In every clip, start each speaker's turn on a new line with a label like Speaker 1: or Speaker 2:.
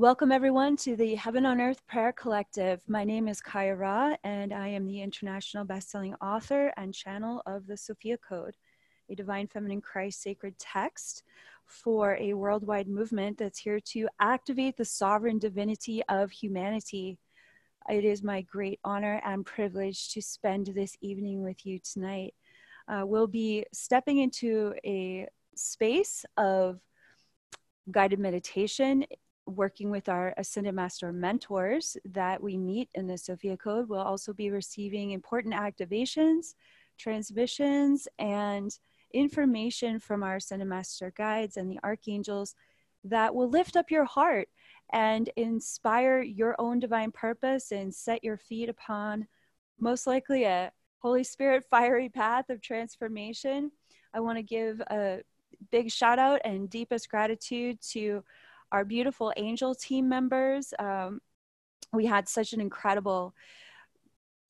Speaker 1: Welcome, everyone, to the Heaven on Earth Prayer Collective. My name is Kaia Ra, and I am the international best-selling author and channel of the Sophia Code, a divine feminine Christ sacred text for a worldwide movement that's here to activate the sovereign divinity of humanity. It is my great honor and privilege to spend this evening with you tonight. Uh, we'll be stepping into a space of guided meditation working with our Ascended Master mentors that we meet in the Sophia Code. We'll also be receiving important activations, transmissions, and information from our Ascended Master guides and the archangels that will lift up your heart and inspire your own divine purpose and set your feet upon most likely a Holy Spirit fiery path of transformation. I want to give a big shout out and deepest gratitude to our beautiful angel team members. Um, we had such an incredible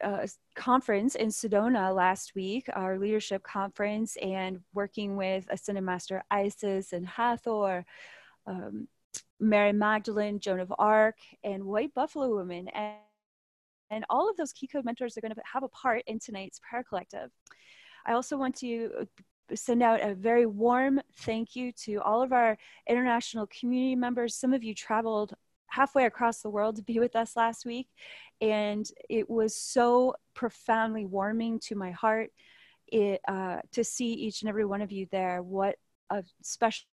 Speaker 1: uh, conference in Sedona last week, our leadership conference, and working with Ascended Master Isis and Hathor, um, Mary Magdalene, Joan of Arc, and White Buffalo Woman. And, and all of those key code mentors are going to have a part in tonight's prayer collective. I also want to send out a very warm thank you to all of our international community members. Some of you traveled halfway across the world to be with us last week, and it was so profoundly warming to my heart it, uh, to see each and every one of you there. What a special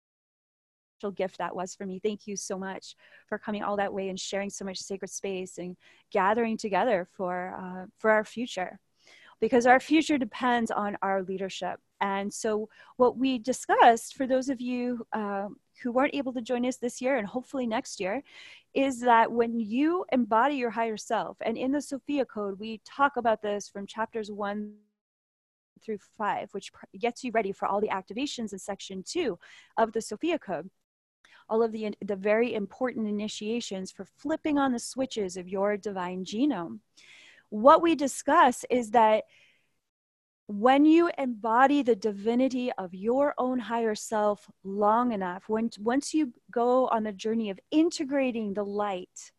Speaker 1: gift that was for me. Thank you so much for coming all that way and sharing so much sacred space and gathering together for uh, for our future because our future depends on our leadership. And so, what we discussed for those of you uh, who weren't able to join us this year and hopefully next year is that when you embody your higher self, and in the Sophia Code, we talk about this from chapters one through five, which gets you ready for all the activations in section two of the Sophia Code. All of the, the very important initiations for flipping on the switches of your divine genome what we discuss is that when you embody the divinity of your own higher self long enough, when, once you go on the journey of integrating the light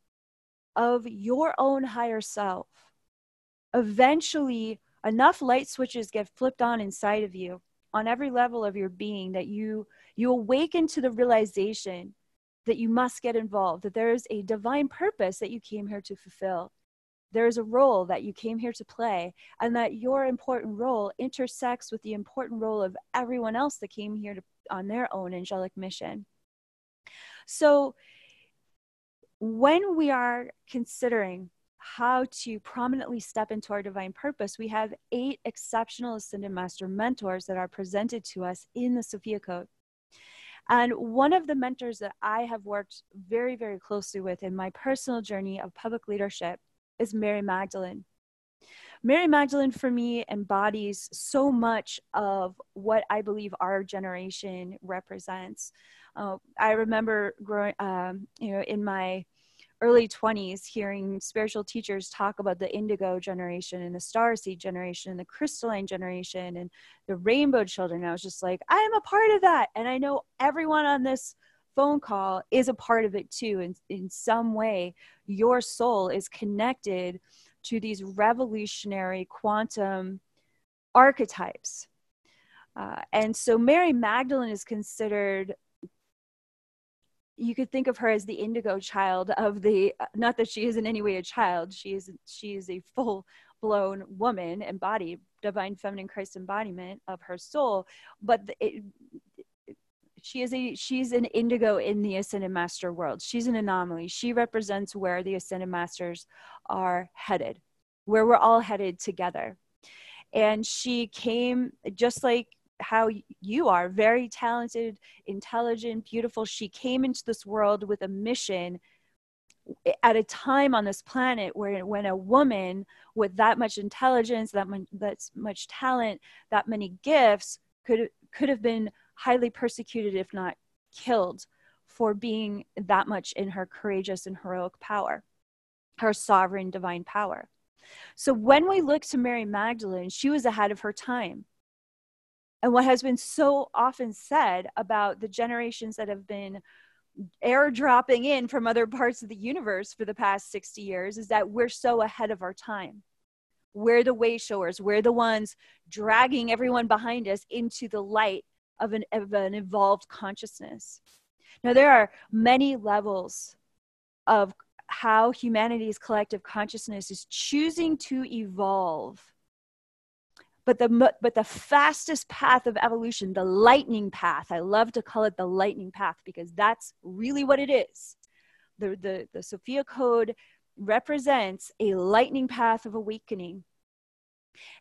Speaker 1: of your own higher self, eventually enough light switches get flipped on inside of you on every level of your being that you you awaken to the realization that you must get involved that there is a divine purpose that you came here to fulfill there's a role that you came here to play and that your important role intersects with the important role of everyone else that came here to, on their own angelic mission so when we are considering how to prominently step into our divine purpose, we have eight exceptional Ascended Master mentors that are presented to us in the Sophia Code. And one of the mentors that I have worked very, very closely with in my personal journey of public leadership is Mary Magdalene. Mary Magdalene for me embodies so much of what I believe our generation represents. Uh, I remember growing, um, you know, in my early 20s hearing spiritual teachers talk about the indigo generation and the star seed generation and the crystalline generation and the rainbow children. I was just like, I am a part of that. And I know everyone on this phone call is a part of it too. In, in some way, your soul is connected to these revolutionary quantum archetypes. Uh, and so Mary Magdalene is considered, you could think of her as the indigo child of the, not that she is in any way a child, she is, she is a full blown woman embodied, divine feminine Christ embodiment of her soul. But it, she is a she's an indigo in the ascended master world. She's an anomaly. She represents where the ascended masters are headed where we're all headed together. And she came just like how you are very talented intelligent beautiful. She came into this world with a mission eh, at a time on this planet where when a woman with that much intelligence that much, much talent that many gifts could could have been highly persecuted, if not killed, for being that much in her courageous and heroic power, her sovereign divine power. So when we look to Mary Magdalene, she was ahead of her time. And what has been so often said about the generations that have been airdropping in from other parts of the universe for the past 60 years is that we're so ahead of our time. We're the way showers. We're the ones dragging everyone behind us into the light of an, of an evolved consciousness. Now, there are many levels of how humanity's collective consciousness is choosing to evolve. But the but the fastest path of evolution the lightning path i love to call it the lightning path because that's really what it is. The the, the sophia code represents a lightning path of awakening.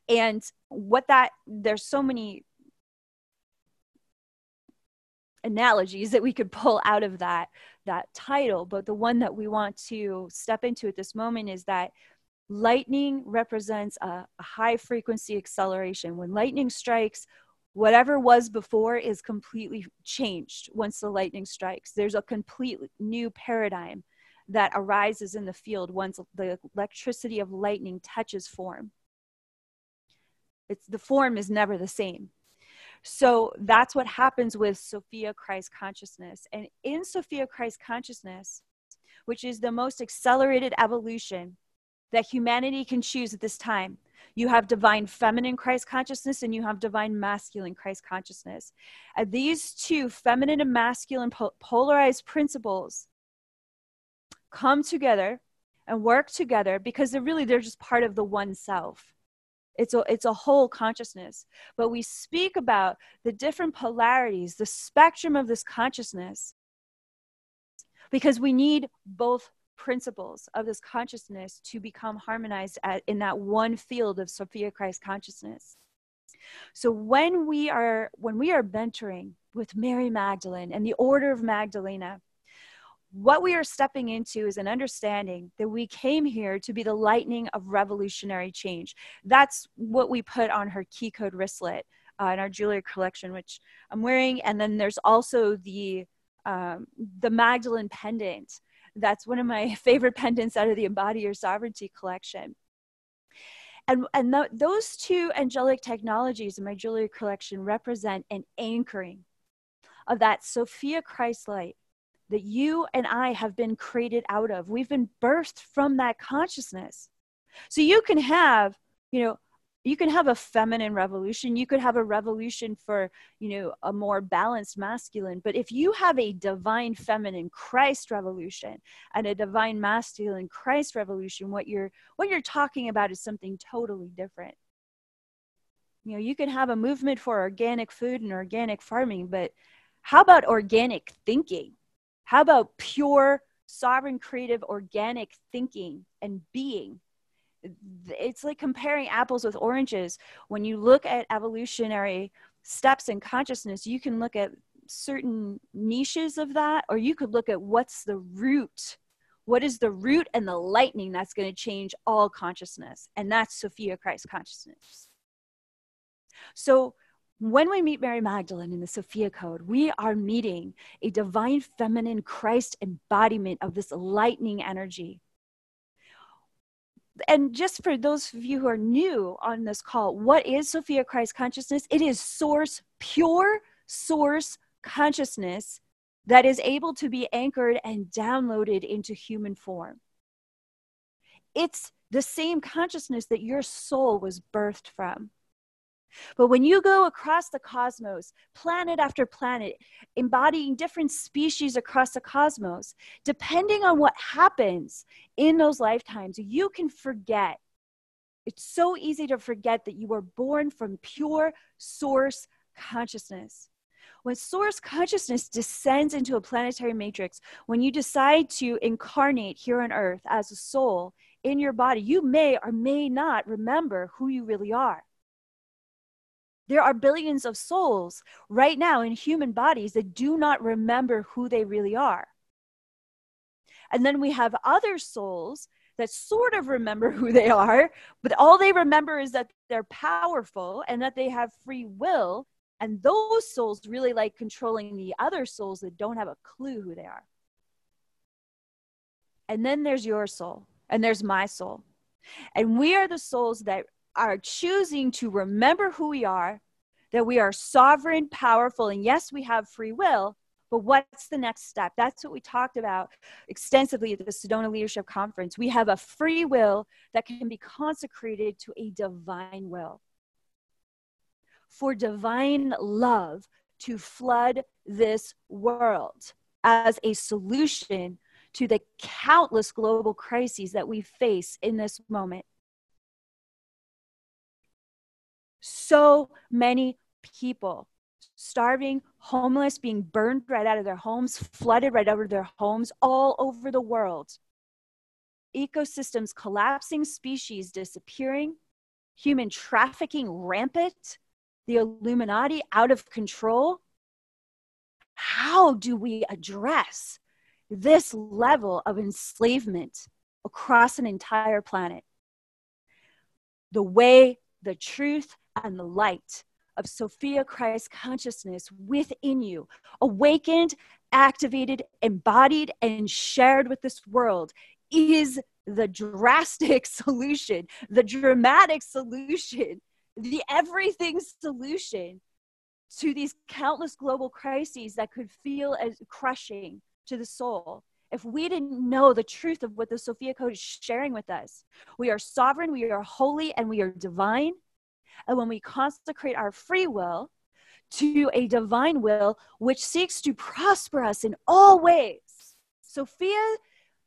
Speaker 1: And what that there's so many analogies that we could pull out of that that title. But the one that we want to step into at this moment is that lightning represents a, a high frequency acceleration. When lightning strikes whatever was before is completely changed once the lightning strikes. There's a complete new paradigm that arises in the field once the electricity of lightning touches form. It's the form is never the same so that's what happens with Sophia Christ consciousness. And in Sophia Christ consciousness, which is the most accelerated evolution that humanity can choose at this time, you have divine feminine Christ consciousness and you have divine masculine Christ consciousness. And these two feminine and masculine po- polarized principles come together and work together because they're really they're just part of the one self it's a, it's a whole consciousness. But we speak about the different polarities the spectrum of this consciousness because we need both principles of this consciousness to become harmonized at, in that one field of sophia christ consciousness. So when we are when we are mentoring with mary magdalene and the order of magdalena what we are stepping into is an understanding that we came here to be the lightning of revolutionary change. That's what we put on her key code wristlet uh, in our jewelry collection, which I'm wearing. And then there's also the um, the Magdalene pendant. That's one of my favorite pendants out of the Embody Your Sovereignty collection. And, and th- those two angelic technologies in my jewelry collection represent an anchoring of that Sophia Christ light that you and I have been created out of. We've been birthed from that consciousness. So you can have, you know, you can have a feminine revolution. You could have a revolution for, you know, a more balanced masculine. But if you have a divine feminine Christ revolution and a divine masculine Christ revolution, what you're what you're talking about is something totally different. You know, you can have a movement for organic food and organic farming, but how about organic thinking? How about pure, sovereign, creative, organic thinking and being? It's like comparing apples with oranges. When you look at evolutionary steps in consciousness, you can look at certain niches of that, or you could look at what's the root. What is the root and the lightning that's going to change all consciousness? And that's Sophia Christ consciousness. So, when we meet Mary Magdalene in the Sophia Code, we are meeting a divine feminine Christ embodiment of this lightning energy. And just for those of you who are new on this call, what is Sophia Christ consciousness? It is source, pure source consciousness that is able to be anchored and downloaded into human form. It's the same consciousness that your soul was birthed from. But when you go across the cosmos, planet after planet, embodying different species across the cosmos, depending on what happens in those lifetimes, you can forget. It's so easy to forget that you were born from pure source consciousness. When source consciousness descends into a planetary matrix, when you decide to incarnate here on earth as a soul in your body, you may or may not remember who you really are. There are billions of souls right now in human bodies that do not remember who they really are. And then we have other souls that sort of remember who they are, but all they remember is that they're powerful and that they have free will. And those souls really like controlling the other souls that don't have a clue who they are. And then there's your soul, and there's my soul. And we are the souls that are choosing to remember who we are, that we are sovereign, powerful, and yes, we have free will, But what's the next step? That's what we talked about extensively at the Sedona Leadership Conference. We have a free will that can be consecrated to a divine will. For divine love to flood this world as a solution to the countless global crises that we face in this moment. So many people starving, homeless, being burned right out of their homes, flooded right of their homes all over the world. Ecosystems collapsing, species disappearing, human trafficking rampant, the Illuminati out of control. How do we address this level of enslavement across an entire planet? The way, the truth, and the light of Sophia Christ consciousness within you, awakened, activated, embodied, and shared with this world is the drastic solution, the dramatic solution, the everything solution to these countless global crises that could feel as crushing to the soul. If we didn't know the truth of what the Sophia Code is sharing with us, we are sovereign, we are holy, and we are divine and when we consecrate our free will to a divine will which seeks to prosper us in all ways, Sophia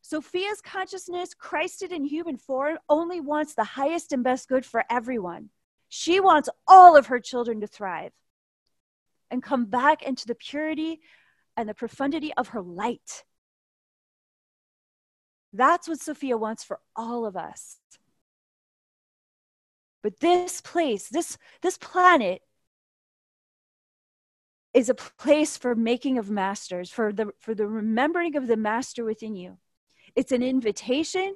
Speaker 1: Sophia's consciousness, Christed in human form, only wants the highest and best good for everyone. She wants all of her children to thrive and come back into the purity and the profundity of her light. That's what Sophia wants for all of us. But this place, this, this planet, is a place for making of masters, for the, for the remembering of the master within you. It's an invitation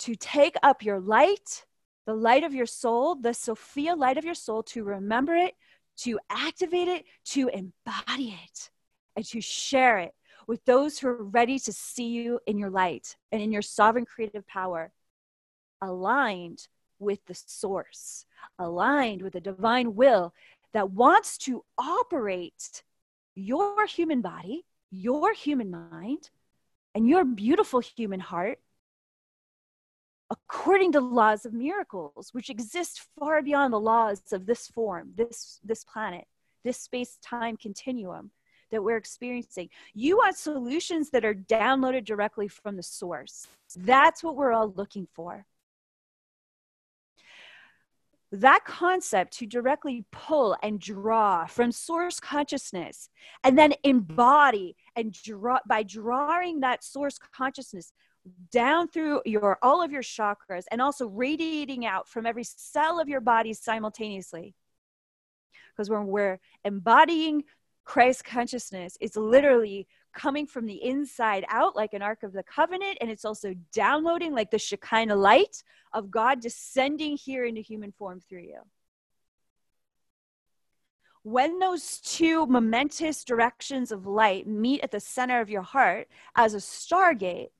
Speaker 1: to take up your light, the light of your soul, the Sophia light of your soul, to remember it, to activate it, to embody it, and to share it with those who are ready to see you in your light and in your sovereign creative power aligned with the source, aligned with the divine will that wants to operate your human body, your human mind, and your beautiful human heart according to laws of miracles which exist far beyond the laws of this form this this planet this space time continuum that we're experiencing. You want solutions that are downloaded directly from the source. That's what we're all looking for that concept to directly pull and draw from source consciousness and then embody and draw by drawing that source consciousness down through your all of your chakras and also radiating out from every cell of your body simultaneously. Because when we're embodying christ consciousness. It's literally coming from the inside out like an Ark of the Covenant, and it's also downloading like the Shekinah light of God descending here into human form through you. When those two momentous directions of light meet at the center of your heart as a stargate,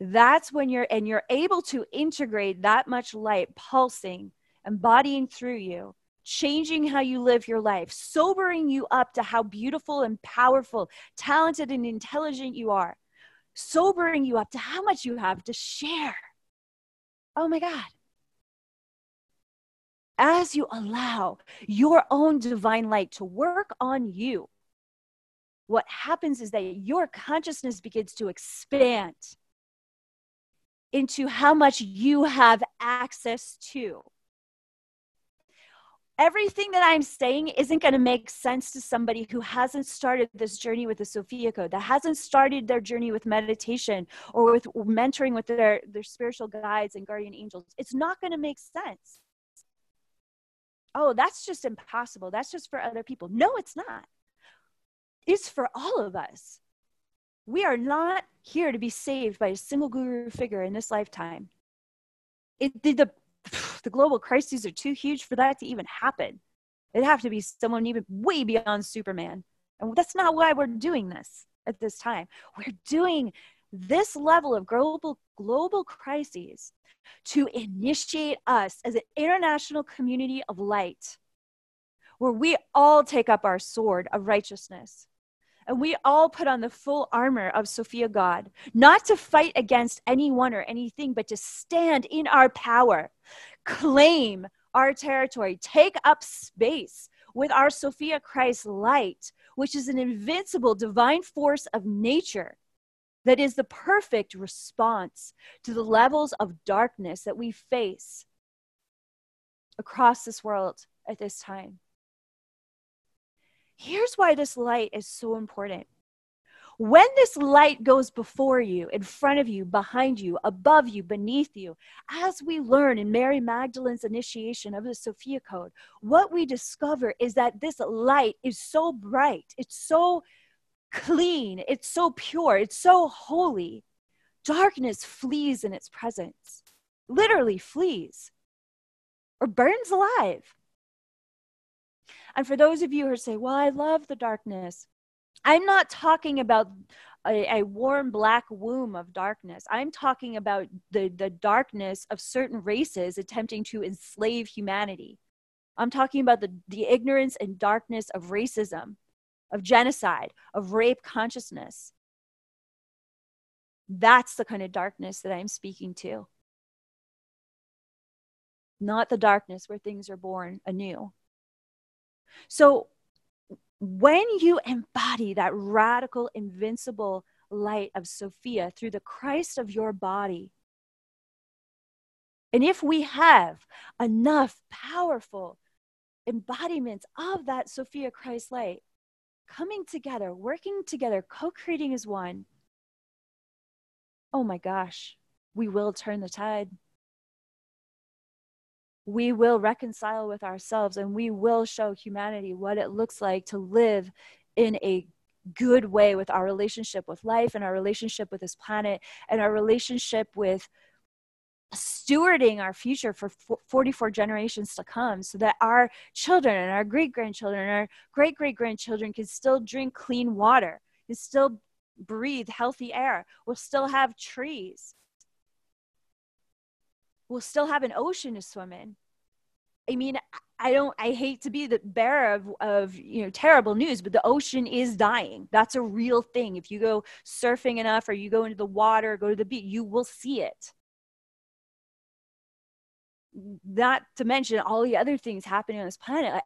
Speaker 1: that's when you're and you're able to integrate that much light pulsing embodying through you changing how you live your life, sobering you up to how beautiful and powerful, talented and intelligent you are, sobering you up to how much you have to share. Oh my God. As you allow your own divine light to work on you, what happens is that your consciousness begins to expand into how much you have access to everything that I'm saying isn't going to make sense to somebody who hasn't started this journey with the Sophia Code, that hasn't started their journey with meditation or with mentoring with their, their spiritual guides and guardian angels. It's not going to make sense. Oh, that's just impossible. That's just for other people. No, it's not. It's for all of us. We are not here to be saved by a single guru figure in this lifetime. It, the, the the global crises are too huge for that to even happen. It'd have to be someone even way beyond Superman. And that's not why we're doing this at this time. We're doing this level of global global crises to initiate us as an international community of light where we all take up our sword of righteousness and we all put on the full armor of Sophia God, not to fight against anyone or anything, but to stand in our power, claim our territory, take up space with our Sophia Christ light, which is an invincible divine force of nature that is the perfect response to the levels of darkness that we face across this world at this time. Here's why this light is so important. When this light goes before you, in front of you, behind you, above you, beneath you, as we learn in Mary Magdalene's initiation of the Sophia Code, what we discover is that this light is so bright, it's so clean, it's so pure, it's so holy. Darkness flees in its presence, literally flees or burns alive. And for those of you who say, Well, I love the darkness, I'm not talking about a, a, warm black womb of darkness. I'm talking about the, the darkness of certain races attempting to enslave humanity. I'm talking about the, the ignorance and darkness of racism of genocide, of rape consciousness. That's the kind of darkness that I'm speaking to. Not the darkness where things are born anew. So, when you embody that radical, invincible light of Sophia through the Christ of your body, and if we have enough powerful embodiments of that Sophia Christ light, coming together, working together, co creating as one, oh my gosh, we will turn the tide. We will reconcile with ourselves and we will show humanity what it looks like to live in a good way with our relationship with life and our relationship with this planet and our relationship with stewarding our future for 44 generations to come so that our children and our great grandchildren and our great great grandchildren can still drink clean water, can still breathe healthy air, we'll still have trees, we'll still have an ocean to swim in. I mean, I don't, I hate to be the bearer of, of, you know, terrible news, but the ocean is dying. That's a real thing. If you go surfing enough or you go into the water, go to the beach, you will see it not to mention all the other things happening on this planet. I,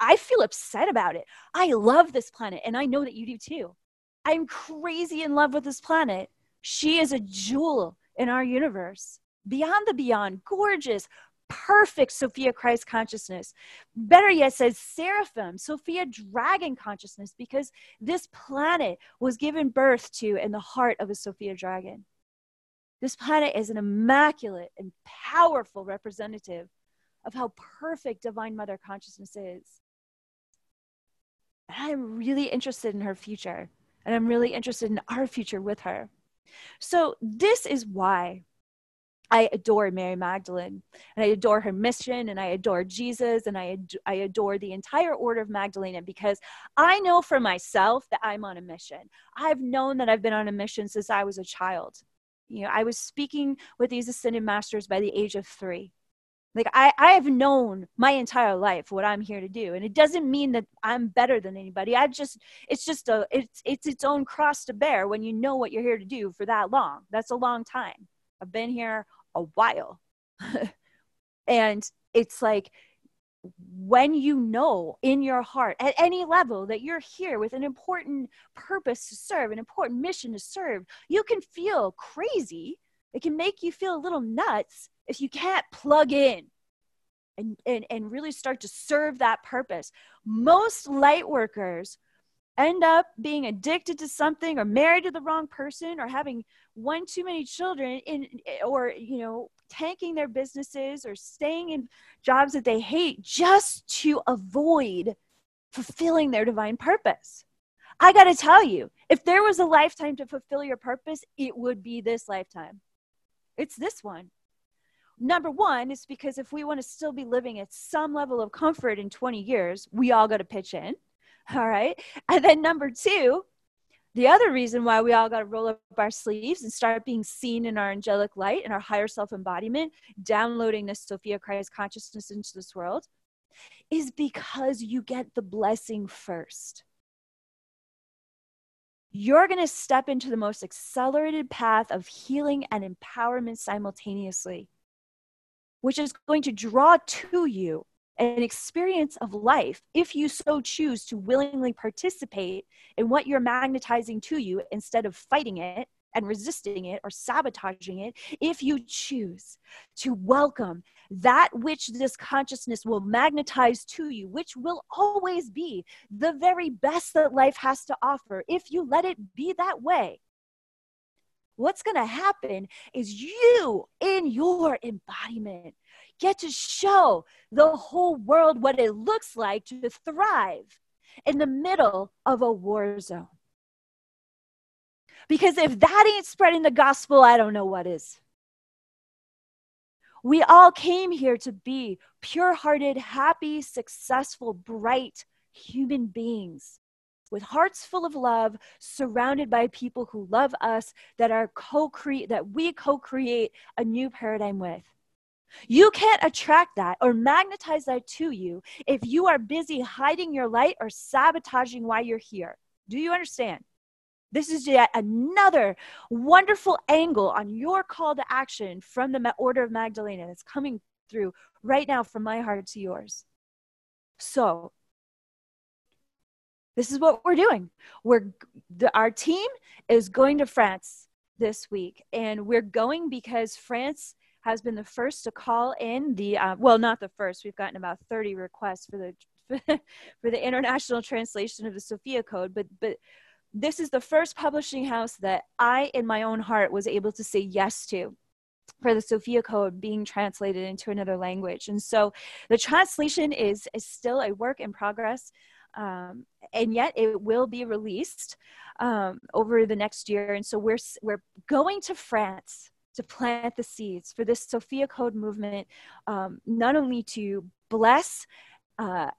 Speaker 1: I feel upset about it. I love this planet, and I know that you do too. I'm crazy in love with this planet. She is a jewel in our universe, beyond the beyond, gorgeous, perfect Sophia Christ consciousness. Better yet, says seraphim, Sophia dragon consciousness, because this planet was given birth to in the heart of a Sophia dragon. This planet is an immaculate and powerful representative of how perfect Divine Mother consciousness is. And I'm really interested in her future, and I'm really interested in our future with her. So, this is why I adore Mary Magdalene, and I adore her mission, and I adore Jesus, and I, ad- I adore the entire Order of Magdalena because I know for myself that I'm on a mission. I've known that I've been on a mission since I was a child. You know i was speaking with these ascended masters by the age of three. Like I, I have known my entire life what i'm here to do and it doesn't mean that i'm better than anybody. I just it's just a it's it's its own cross to bear when you know what you're here to do for that long. That's a long time. I've been here a while and it's like when you know in your heart at any level that you're here with an important purpose to serve, an important mission to serve, you can feel crazy. It can make you feel a little nuts if you can't plug in and, and, and really start to serve that purpose. Most light workers end up being addicted to something or married to the wrong person or having one too many children in or you know tanking their businesses or staying in jobs that they hate just to avoid fulfilling their divine purpose. I got to tell you if there was a lifetime to fulfill your purpose it would be this lifetime. It's this one. Number one is because if we want to still be living at some level of comfort in 20 years we all got to pitch in all right. And then number two, the other reason why we all got to roll up our sleeves and start being seen in our angelic light and our higher self embodiment, downloading this Sophia Christ consciousness into this world, is because you get the blessing first. You're going to step into the most accelerated path of healing and empowerment simultaneously, which is going to draw to you an experience of life if you so choose to willingly participate in what you're magnetizing to you instead of fighting it and resisting it or sabotaging it, if you choose to welcome that which this consciousness will magnetize to you, which will always be the very best that life has to offer, if you let it be that way, what's going to happen is you in your embodiment get to show the whole world what it looks like to thrive in the middle of a war zone. Because if that ain't spreading the gospel, I don't know what is. We all came here to be pure hearted, happy, successful, bright human beings with hearts full of love, surrounded by people who love us, that are co-create that we co-create a new paradigm with. You can't attract that or magnetize that to you if you are busy hiding your light or sabotaging why you're here. Do you understand? This is yet another wonderful angle on your call to action from the Order of Magdalena that's coming through right now from my heart to yours. So, this is what we're doing. We're the, our team is going to France this week, and we're going because France has been the first to call in the uh, well, not the first. We've gotten about thirty requests for the for the international translation of the Sophia Code, but but this is the first publishing house that I, in my own heart, was able to say yes to for the Sophia Code being translated into another language. And so the translation is, is still a work in progress. Um, and yet it will be released um, over the next year. And so we're, we're going to France to plant the seeds for this Sophia Code movement, um, not only to bless uh,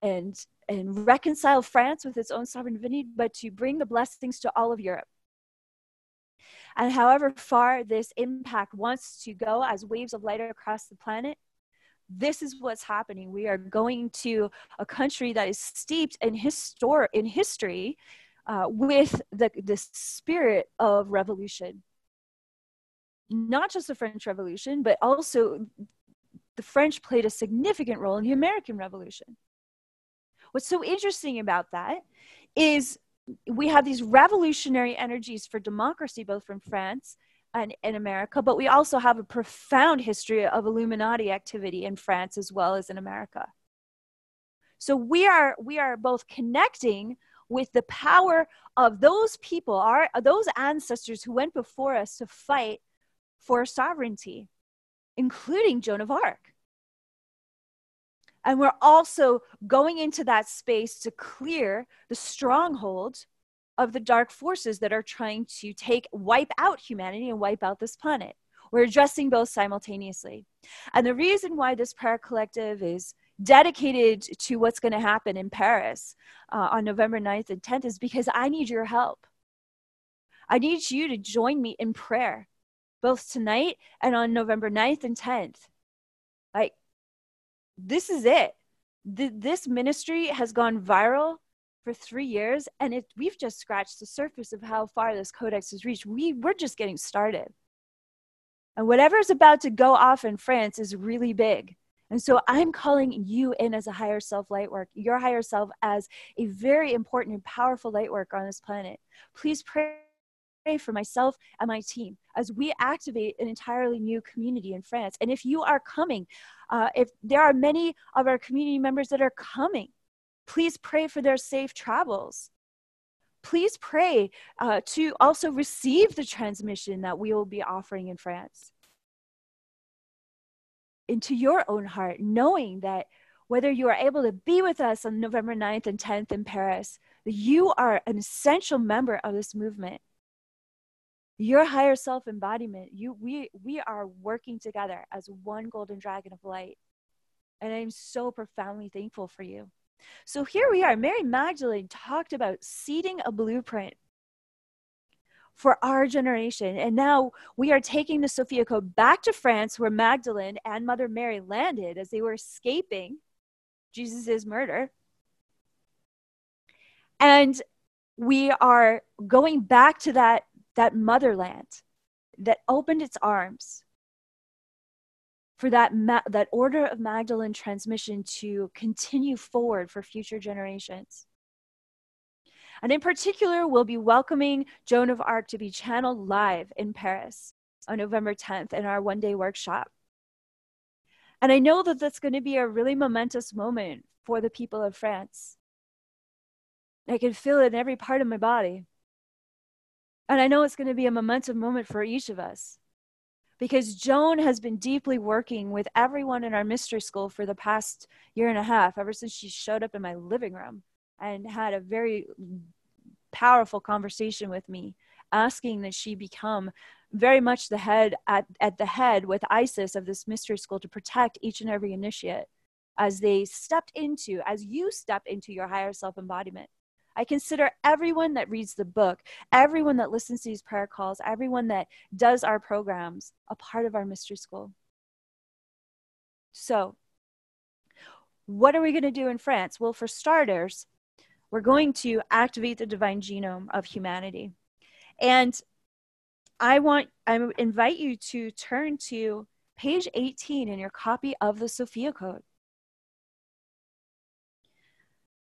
Speaker 1: and and reconcile France with its own sovereign divinity, but to bring the blessings to all of Europe. And however far this impact wants to go as waves of light across the planet, this is what's happening. We are going to a country that is steeped in, histor- in history uh, with the, the spirit of revolution. Not just the French Revolution, but also the French played a significant role in the American Revolution. What's so interesting about that is we have these revolutionary energies for democracy, both from France and in America, but we also have a profound history of Illuminati activity in France as well as in America. So we are we are both connecting with the power of those people, our those ancestors who went before us to fight for sovereignty, including Joan of Arc. And we're also going into that space to clear the stronghold of the dark forces that are trying to take, wipe out humanity and wipe out this planet. We're addressing both simultaneously. And the reason why this prayer collective is dedicated to what's going to happen in Paris uh, on November 9th and 10th is because I need your help. I need you to join me in prayer, both tonight and on November 9th and 10th. Like, this is it. This ministry has gone viral for three years, and it, we've just scratched the surface of how far this codex has reached. We, we're just getting started. And whatever is about to go off in France is really big. And so I'm calling you in as a higher self light work, your higher self as a very important and powerful light work on this planet. Please pray for myself and my team as we activate an entirely new community in France. And if you are coming, uh, if there are many of our community members that are coming, please pray for their safe travels. Please pray uh, to also receive the transmission that we will be offering in France into your own heart, knowing that whether you are able to be with us on November 9th and 10th in Paris, you are an essential member of this movement your higher self embodiment you we we are working together as one golden dragon of light. And i'm so profoundly thankful for you. So here we are mary magdalene talked about seeding a blueprint for our generation. And now we are taking the sophia code back to france where magdalene and mother mary landed as they were escaping Jesus murder. And we are going back to that, that motherland that opened its arms for that, ma- that order of Magdalene transmission to continue forward for future generations. And in particular, we'll be welcoming Joan of Arc to be channeled live in Paris on November 10th in our one day workshop. And I know that that's going to be a really momentous moment for the people of France. I can feel it in every part of my body. And I know it's going to be a momentous moment for each of us because Joan has been deeply working with everyone in our mystery school for the past year and a half, ever since she showed up in my living room and had a very powerful conversation with me, asking that she become very much the head at, at the head with Isis of this mystery school to protect each and every initiate as they stepped into, as you step into your higher self embodiment. I consider everyone that reads the book, everyone that listens to these prayer calls, everyone that does our programs a part of our mystery school. So, what are we going to do in France? Well, for starters, we're going to activate the divine genome of humanity. And I want I invite you to turn to page 18 in your copy of the Sophia Code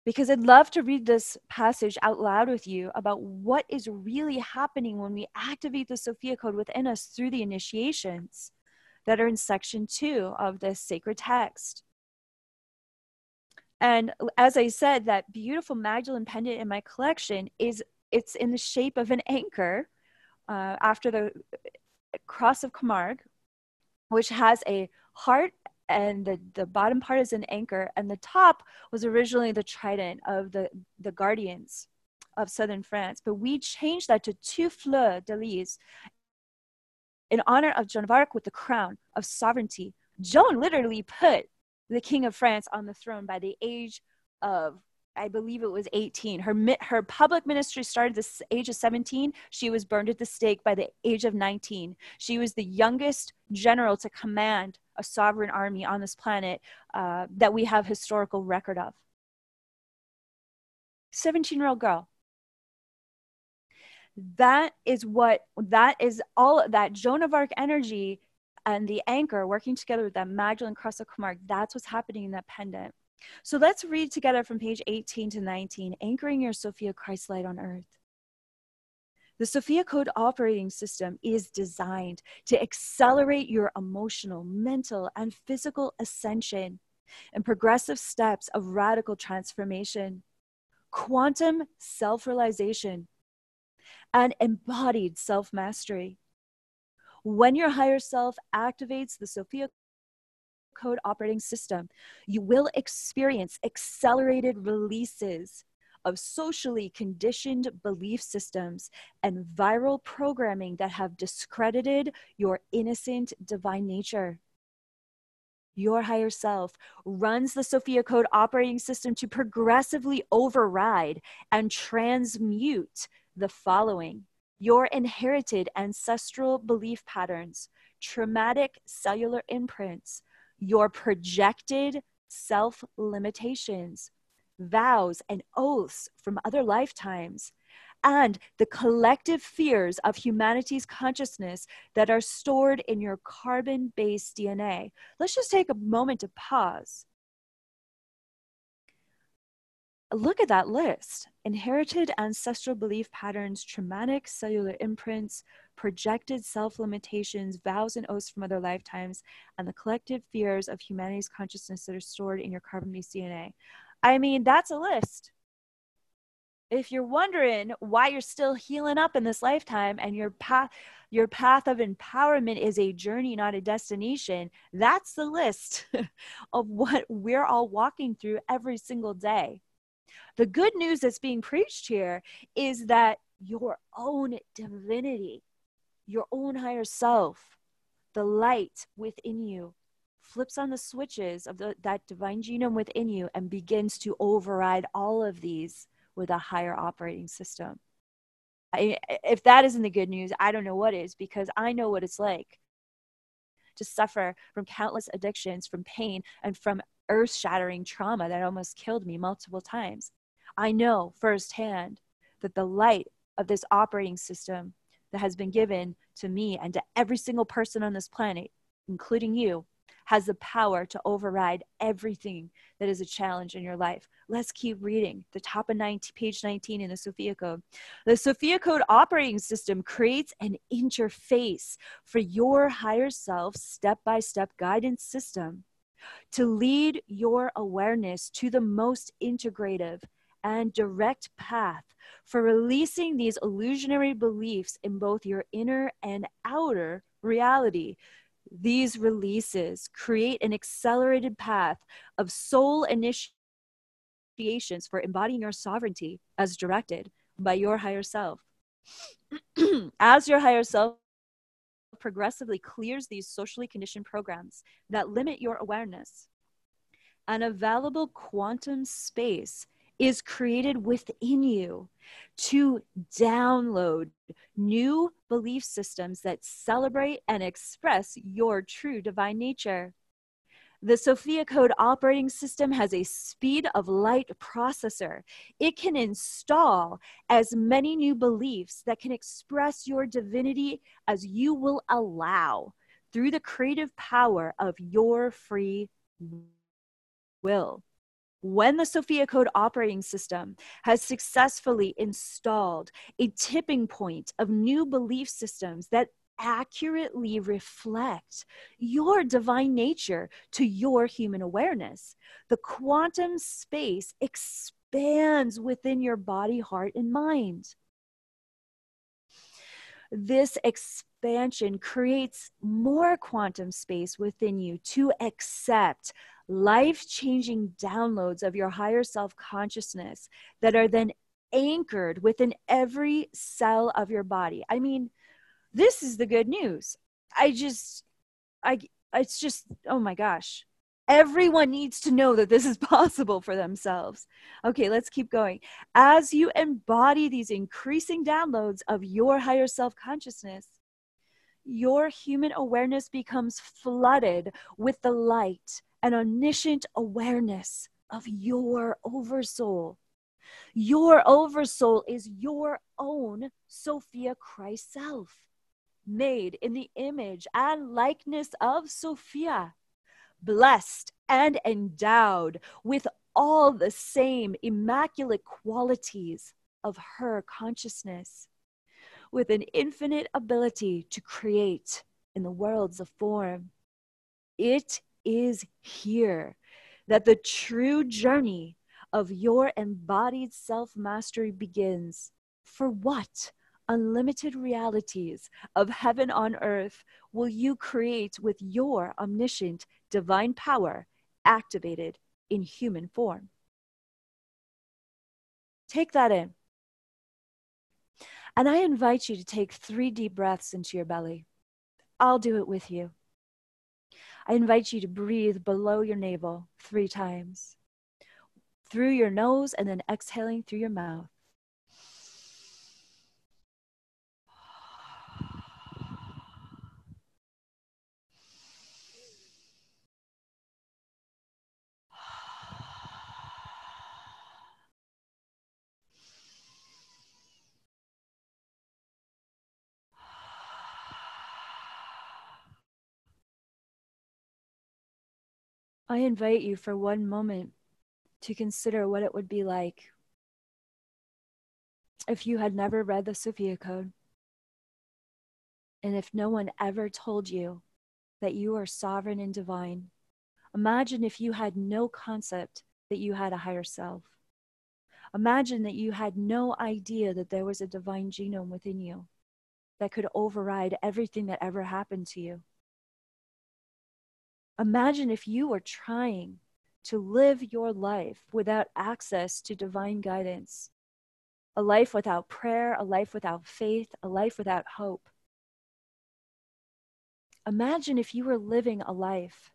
Speaker 1: because I'd love to read this passage out loud with you about what is really happening when we activate the Sophia Code within us through the initiations that are in section two of this sacred text. And as I said, that beautiful Magdalene pendant in my collection is it's in the shape of an anchor uh, after the cross of Camargue, which has a heart and the, the bottom part is an anchor and the top was originally the trident of the, the guardians of southern france but we changed that to two fleurs de lis in honor of joan of arc with the crown of sovereignty joan literally put the king of france on the throne by the age of I believe it was 18. Her her public ministry started at the age of 17. She was burned at the stake by the age of 19. She was the youngest general to command a sovereign army on this planet uh, that we have historical record of. 17 year old girl. That is what that is all that Joan of Arc energy and the anchor working together with that Magdalene of Camargue. That's what's happening in that pendant. So let's read together from page 18 to 19, Anchoring Your Sophia Christ Light on Earth. The Sophia Code operating system is designed to accelerate your emotional, mental, and physical ascension and progressive steps of radical transformation, quantum self realization, and embodied self mastery. When your higher self activates the Sophia code operating system, you will experience accelerated releases of socially conditioned belief systems and viral programming that have discredited your innocent divine nature. Your higher self runs the Sophia Code operating system to progressively override and transmute the following your inherited ancestral belief patterns, traumatic cellular imprints, your projected self limitations, vows, and oaths from other lifetimes, and the collective fears of humanity's consciousness that are stored in your carbon based DNA. Let's just take a moment to pause. Look at that list inherited ancestral belief patterns, traumatic cellular imprints, projected self limitations, vows and oaths from other lifetimes, and the collective fears of humanity's consciousness that are stored in your carbon based DNA. I mean, that's a list. If you're wondering why you're still healing up in this lifetime and your path, your path of empowerment is a journey, not a destination, that's the list of what we're all walking through every single day. The good news that's being preached here is that your own divinity your own higher self, the light within you, flips on the switches of the, that divine genome within you and begins to override all of these with a higher operating system. I, if that isn't the good news, I don't know what is because I know what it's like to suffer from countless addictions, from pain, and from earth shattering trauma that almost killed me multiple times. I know firsthand that the light of this operating system that has been given to me and to every single person on this planet, including you, has the power to override everything that is a challenge in your life. Let's keep reading the top of 19, page 19 in the Sophia Code. The Sophia Code operating system creates an interface for your higher self step by step guidance system to lead your awareness to the most integrative and direct path for releasing these illusionary beliefs in both your inner and outer reality these releases create an accelerated path of soul initiations for embodying your sovereignty as directed by your higher self. as your higher self progressively clears these socially conditioned programs that limit your awareness, an available quantum space is created within you to download new belief systems that celebrate and express your true divine nature. The Sophia Code operating system has a speed of light processor. It can install as many new beliefs that can express your divinity as you will allow through the creative power of your free will when the Sophia Code operating system has successfully installed a tipping point of new belief systems that accurately reflect your divine nature to your human awareness, the quantum space expands within your body, heart, and mind. This expansion creates more quantum space within you to accept life changing downloads of your higher self consciousness that are then anchored within every cell of your body. I mean, this is the good news. I just, I, it's just, oh my gosh. Everyone needs to know that this is possible for themselves. Okay, let's keep going. As you embody these increasing downloads of your higher self consciousness, your human awareness becomes flooded with the light an omniscient awareness of your oversoul. Your oversoul is your own Sophia Christ self, made in the image and likeness of Sophia, blessed and endowed with all the same immaculate qualities of her consciousness, with an infinite ability to create in the worlds of form. It is here that the true journey of your embodied self mastery begins. For what unlimited realities of heaven on earth will you create with your omniscient divine power activated in human form? Take that in. And I invite you to take three deep breaths into your belly. I'll do it with you. I invite you to breathe below your navel three times through your nose and then exhaling through your mouth. I invite you for one moment to consider what it would be like if you had never read the Sophia Code and if no one ever told you that you are sovereign and divine. Imagine if you had no concept that you had a higher self. Imagine that you had no idea that there was a divine genome within you that could override everything that ever happened to you. Imagine if you were trying to live your life without access to divine guidance, a life without prayer, a life without faith, a life without hope. Imagine if you were living a life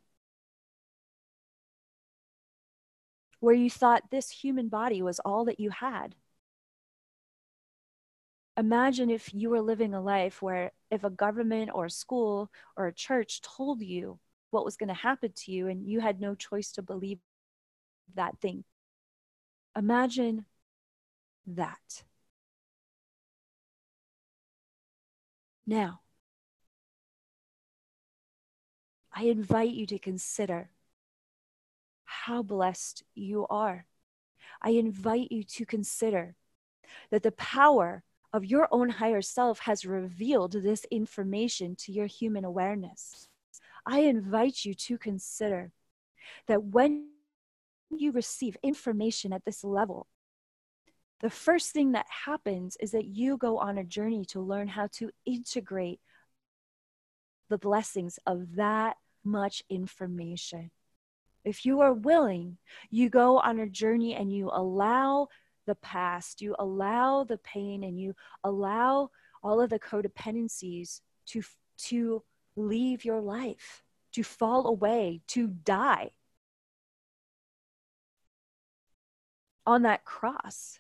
Speaker 1: where you thought this human body was all that you had. Imagine if you were living a life where, if a government or a school or a church told you what was going to happen to you, and you had no choice to believe that thing. Imagine that. Now, I invite you to consider how blessed you are. I invite you to consider that the power of your own higher self has revealed this information to your human awareness. I invite you to consider that when you receive information at this level, the first thing that happens is that you go on a journey to learn how to integrate the blessings of that much information. If you are willing, you go on a journey and you allow the past, you allow the pain, and you allow all of the codependencies to, to leave your life, to fall away, to die on that cross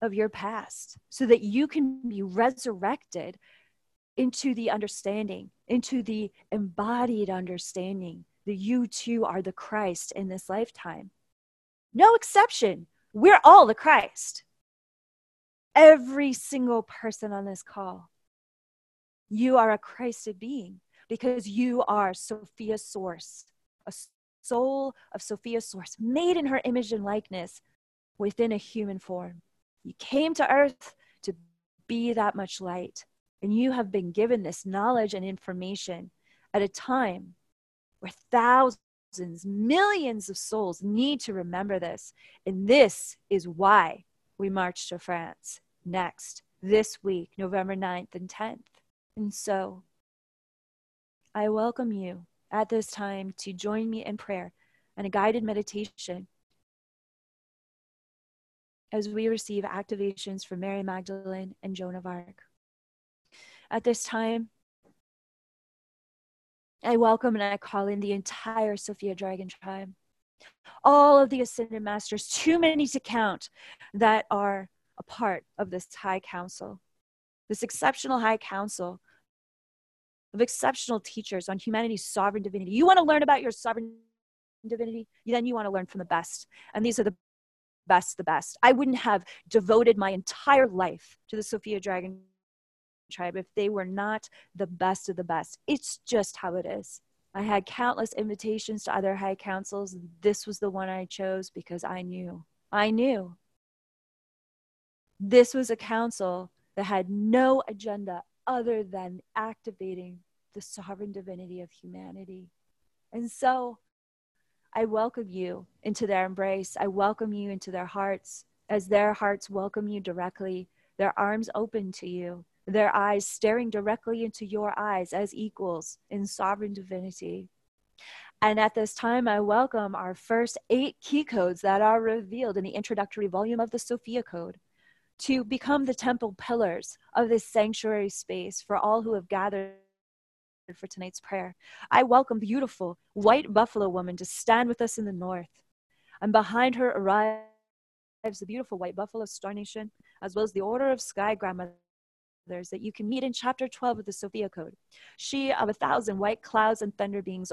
Speaker 1: of your past so that you can be resurrected into the understanding, into the embodied understanding that you too are the Christ in this lifetime. No exception. We're all the Christ. Every single person on this call. You are a Christed being because you are Sophia's Source, a soul of Sophia's Source, made in her image and likeness within a human form. You came to earth to be that much light. And you have been given this knowledge and information at a time where thousands, millions of souls need to remember this. And this is why we march to France next, this week, November 9th and 10th. And so I welcome you at this time to join me in prayer and a guided meditation as we receive activations from Mary Magdalene and Joan of Arc. At this time, I welcome and I call in the entire Sophia Dragon tribe. All of the Ascended Masters, too many to count, that are a part of this High Council, this exceptional High Council of exceptional teachers on humanity's sovereign divinity. You want to learn about your sovereign divinity? Then you want to learn from the best. And these are the best, the best. I wouldn't have devoted my entire life to the Sophia Dragon tribe if they were not the best of the best. It's just how it is. I had countless invitations to other high councils. This was the one I chose because I knew. I knew. This was a council that had no agenda other than activating the sovereign divinity of humanity. And so I welcome you into their embrace. I welcome you into their hearts as their hearts welcome you directly, their arms open to you, their eyes staring directly into your eyes as equals in sovereign divinity. And at this time, I welcome our first eight key codes that are revealed in the introductory volume of the Sophia Code to become the temple pillars of this sanctuary space for all who have gathered for tonight's prayer. I welcome beautiful white buffalo woman to stand with us in the north. And behind her arrives the beautiful white buffalo star nation, as well as the order of sky grandmothers that you can meet in chapter 12 of the Sophia Code. She of a thousand white clouds and thunder beings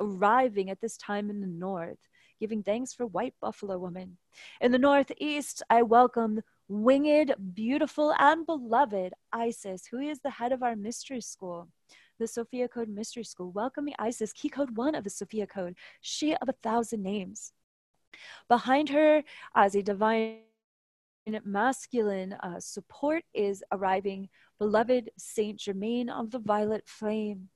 Speaker 1: arriving at this time in the north, giving thanks for white buffalo woman. In the northeast, I welcome winged, beautiful, and beloved Isis, who is the head of our mystery school the Sophia Code Mystery School. Welcoming Isis, key code one of the Sophia Code, she of a thousand names. Behind her, as a divine masculine uh, support, is arriving beloved Saint Germain of the Violet Flame.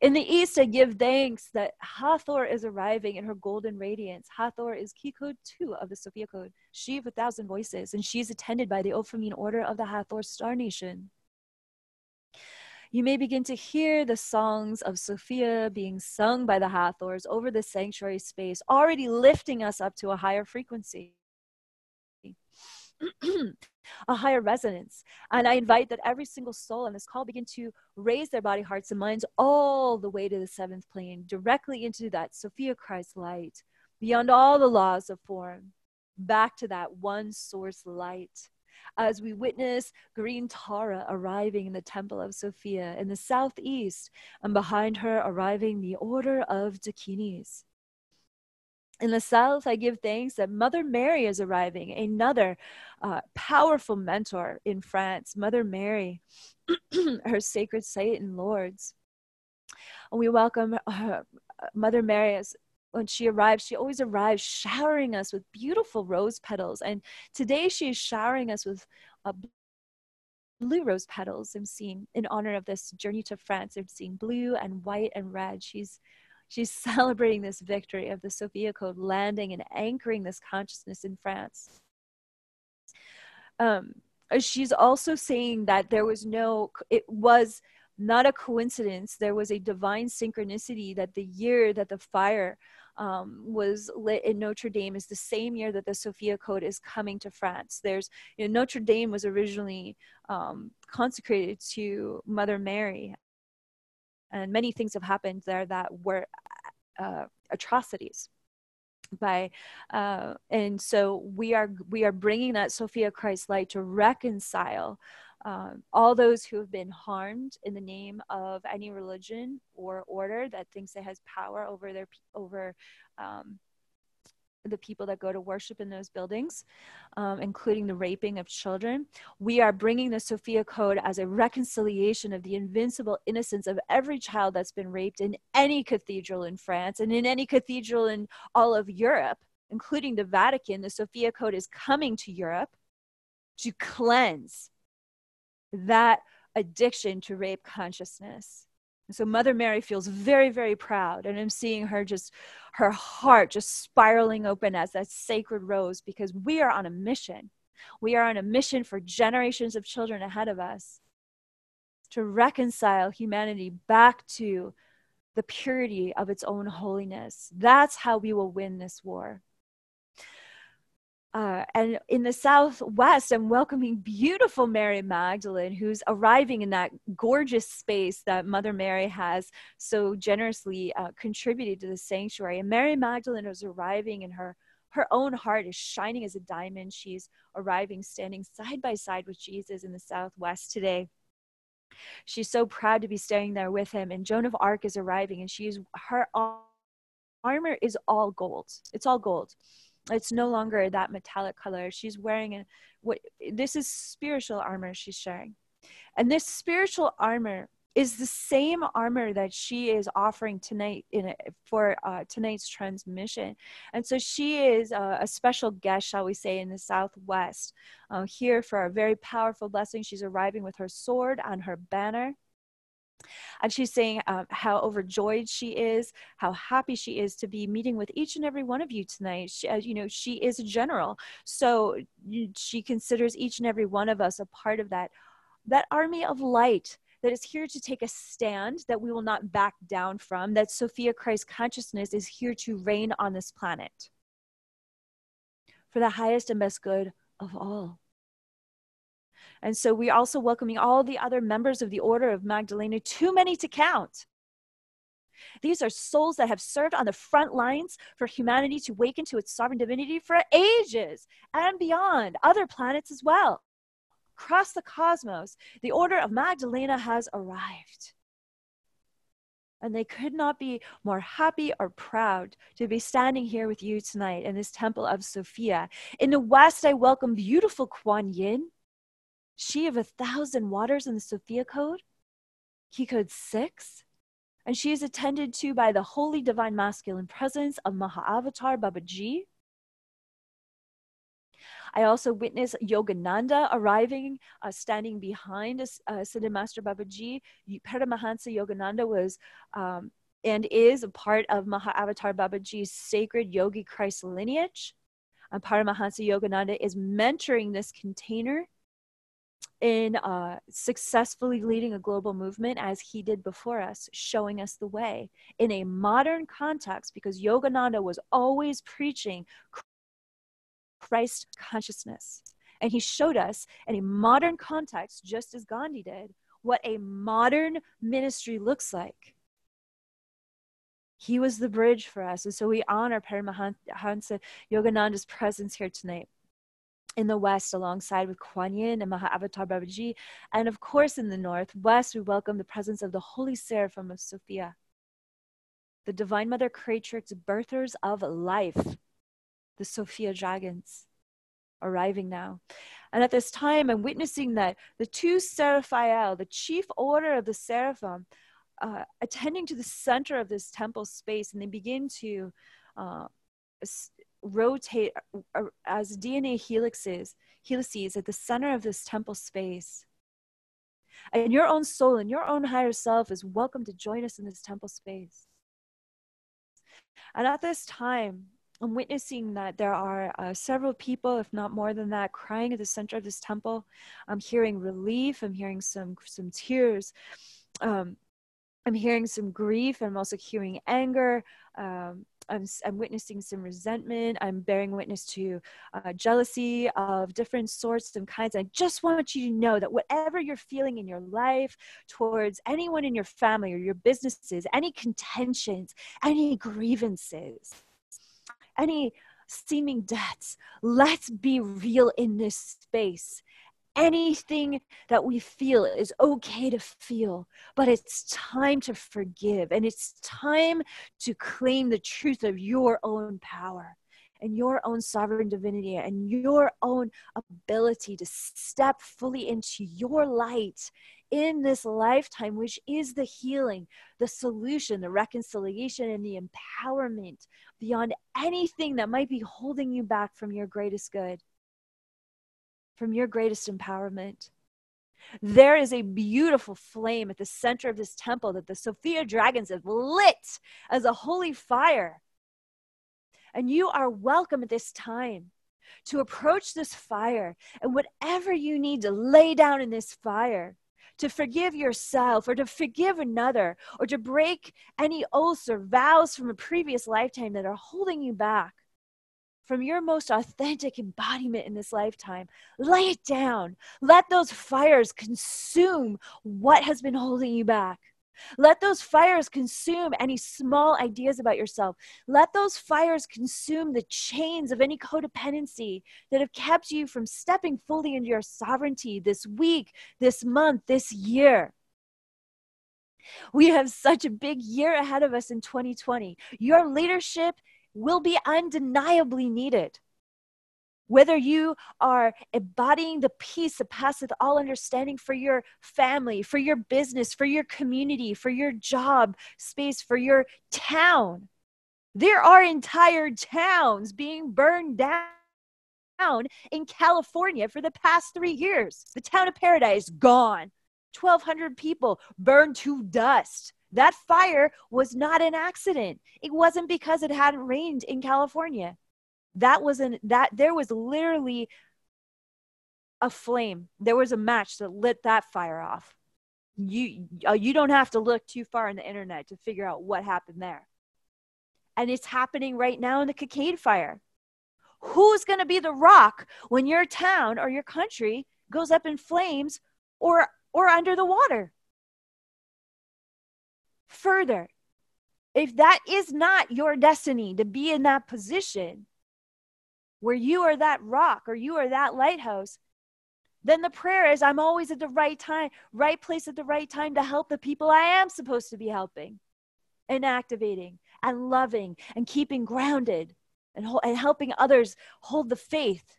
Speaker 1: In the east, I give thanks that Hathor is arriving in her golden radiance. Hathor is key code two of the Sophia Code, she of a thousand voices, and she is attended by the Ophirmine Order of the Hathor Star Nation you may begin to hear the songs of Sophia being sung by the Hathors over the sanctuary space, already lifting us up to a higher frequency. a higher resonance. And I invite that every single soul on this call begin to raise their body, hearts, and minds all the way to the seventh plane, directly into that Sophia Christ light, beyond all the laws of form, back to that one source light as we witness green Tara arriving in the Temple of Sophia in the southeast, and behind her arriving the Order of Dakinis. In the south, I give thanks that Mother Mary is arriving, another uh, powerful mentor in France, Mother Mary, her sacred site in Lourdes. And we welcome Mother Mary as when she arrives, she always arrives showering us with beautiful rose petals. And today she is showering us with uh, blue rose petals. I'm seeing in honor of this journey to France. I'm seeing blue and white and red. She's she's celebrating this victory of the Sophia Code landing and anchoring this consciousness in France. Um, she's also saying that there was no, it was not a coincidence. There was a divine synchronicity that the year that the fire um, was lit in Notre Dame is the same year that the Sophia Code is coming to France. There's, you know, Notre Dame was originally um, consecrated to Mother Mary, and many things have happened there that were uh, atrocities by uh, and so we are we are bringing that sophia christ light to reconcile um, all those who have been harmed in the name of any religion or order that thinks it has power over their over um, the people that go to worship in those buildings, um, including the raping of children. We are bringing the Sophia Code as a reconciliation of the invincible innocence of every child that's been raped in any cathedral in France and in any cathedral in all of Europe, including the Vatican. The Sophia Code is coming to Europe to cleanse that addiction to rape consciousness. And so Mother Mary feels very, very proud. And I'm seeing her just, her heart just spiraling open as that sacred rose because we are on a mission. We are on a mission for generations of children ahead of us to reconcile humanity back to the purity of its own holiness. That's how we will win this war. Uh, and in the southwest i'm welcoming beautiful mary magdalene who's arriving in that gorgeous space that mother mary has so generously uh, contributed to the sanctuary. And mary magdalene is arriving in her her own heart is shining as a diamond. She's arriving standing side by side with jesus in the southwest today. She's so proud to be staying there with him. And joan of arc is arriving and she's her armor is all gold. It's all gold it's no longer that metallic color. She's wearing a, what this is spiritual armor she's sharing. And this spiritual armor is the same armor that she is offering tonight in for uh, tonight's transmission. And so she is a, a, special guest shall we say in the southwest uh, here for a very powerful blessing. She's arriving with her sword and her banner and she's saying um, how overjoyed she is, how happy she is to be meeting with each and every one of you tonight. She, uh, you know, she is a general, so she considers each and every one of us a part of that that army of light that is here to take a stand that we will not back down from. That Sophia Christ consciousness is here to reign on this planet for the highest and best good of all. And so we're also welcoming all the other members of the Order of Magdalena, too many to count. These are souls that have served on the front lines for humanity to awaken to its sovereign divinity for ages and beyond, other planets as well. Across the cosmos, the Order of Magdalena has arrived. And they could not be more happy or proud to be standing here with you tonight in this temple of Sophia. In the West, I welcome beautiful Kuan Yin she of a thousand waters in the Sophia Code, key code six, and she is attended to by the holy divine masculine presence of Mahavatar Babaji. I also witness Yogananda arriving, uh, standing behind us, uh, Siddha Master Babaji. Paramahansa Yogananda was um, and is a part of Mahavatar Babaji's sacred yogi Christ lineage. And Paramahansa Yogananda is mentoring this container in uh, successfully leading a global movement as he did before us, showing us the way in a modern context, because Yogananda was always preaching Christ consciousness. And he showed us in a modern context, just as Gandhi did, what a modern ministry looks like. He was the bridge for us. And so we honor Paramahansa Yogananda's presence here tonight. In the west alongside with Kuan Yin and Mahavatar Babaji. And of course, in the northwest, we welcome the presence of the Holy Seraphim of Sophia, the Divine Mother Creatrix, birthers of life, the Sophia dragons arriving now. And at this time, I'm witnessing that the two Seraphiel, the chief order of the Seraphim, uh, attending to the center of this temple space, and they begin to uh, rotate uh, as DNA helixes, helices at the center of this temple space. And your own soul and your own higher self is welcome to join us in this temple space. And at this time, I'm witnessing that there are uh, several people, if not more than that, crying at the center of this temple. I'm hearing relief. I'm hearing some some tears. Um, I'm hearing some grief. I'm also hearing anger. Um, I'm, I'm witnessing some resentment. I'm bearing witness to uh, jealousy of different sorts and kinds. I just want you to know that whatever you're feeling in your life towards anyone in your family or your businesses, any contentions, any grievances, any seeming debts, let's be real in this space anything that we feel is okay to feel, but it's time to forgive and it's time to claim the truth of your own power and your own sovereign divinity and your own ability to step fully into your light in this lifetime, which is the healing, the solution, the reconciliation, and the empowerment beyond anything that might be holding you back from your greatest good from your greatest empowerment. There is a beautiful flame at the center of this temple that the Sophia dragons have lit as a holy fire. And you are welcome at this time to approach this fire and whatever you need to lay down in this fire to forgive yourself or to forgive another or to break any oaths or vows from a previous lifetime that are holding you back from your most authentic embodiment in this lifetime. Lay it down. Let those fires consume what has been holding you back. Let those fires consume any small ideas about yourself. Let those fires consume the chains of any codependency that have kept you from stepping fully into your sovereignty this week, this month, this year. We have such a big year ahead of us in 2020. Your leadership will be undeniably needed. Whether you are embodying the peace that passeth all understanding for your family, for your business, for your community, for your job space, for your town. There are entire towns being burned down in California for the past three years. The town of Paradise gone. 1,200 people burned to dust. That fire was not an accident. It wasn't because it hadn't rained in California. That wasn't that there was literally a flame. There was a match that lit that fire off. You uh, you don't have to look too far on the internet to figure out what happened there. And it's happening right now in the Kincade fire. Who's going to be the rock when your town or your country goes up in flames or or under the water? Further. If that is not your destiny to be in that position where you are that rock or you are that lighthouse, then the prayer is I'm always at the right time, right place at the right time to help the people I am supposed to be helping and activating and loving and keeping grounded and, and helping others hold the faith.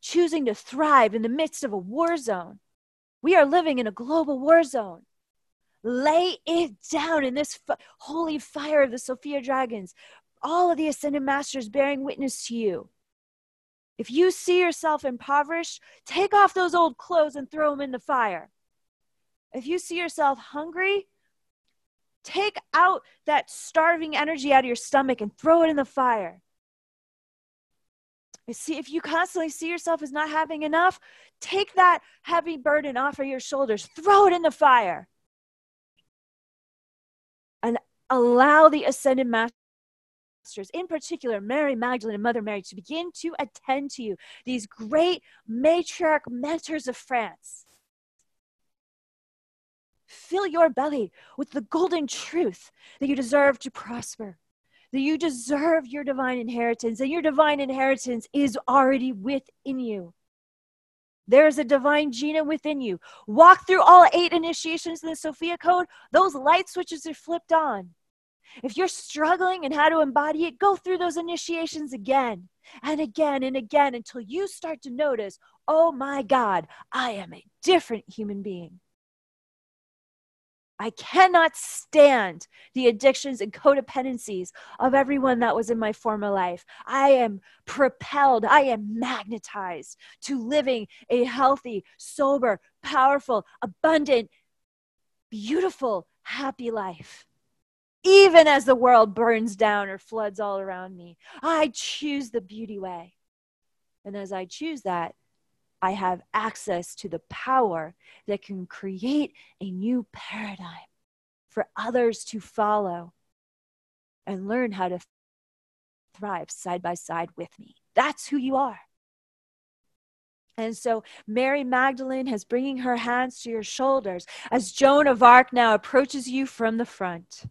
Speaker 1: Choosing to thrive in the midst of a war zone. We are living in a global war zone. Lay it down in this f- holy fire of the Sophia dragons. All of the ascended masters bearing witness to you. If you see yourself impoverished, take off those old clothes and throw them in the fire. If you see yourself hungry, take out that starving energy out of your stomach and throw it in the fire. See, if you constantly see yourself as not having enough, take that heavy burden off of your shoulders, throw it in the fire, and allow the ascended masters, in particular Mary Magdalene and Mother Mary, to begin to attend to you, these great matriarch mentors of France. Fill your belly with the golden truth that you deserve to prosper that you deserve your divine inheritance, and your divine inheritance is already within you. There's a divine gene within you. Walk through all eight initiations in the Sophia Code, those light switches are flipped on. If you're struggling and how to embody it, go through those initiations again and again and again until you start to notice, oh my God, I am a different human being. I cannot stand the addictions and codependencies of everyone that was in my former life. I am propelled, I am magnetized to living a healthy, sober, powerful, abundant, beautiful, happy life. Even as the world burns down or floods all around me, I choose the beauty way. And as I choose that, I have access to the power that can create a new paradigm for others to follow and learn how to thrive side by side with me. That's who you are. And so Mary Magdalene has bringing her hands to your shoulders as Joan of Arc now approaches you from the front.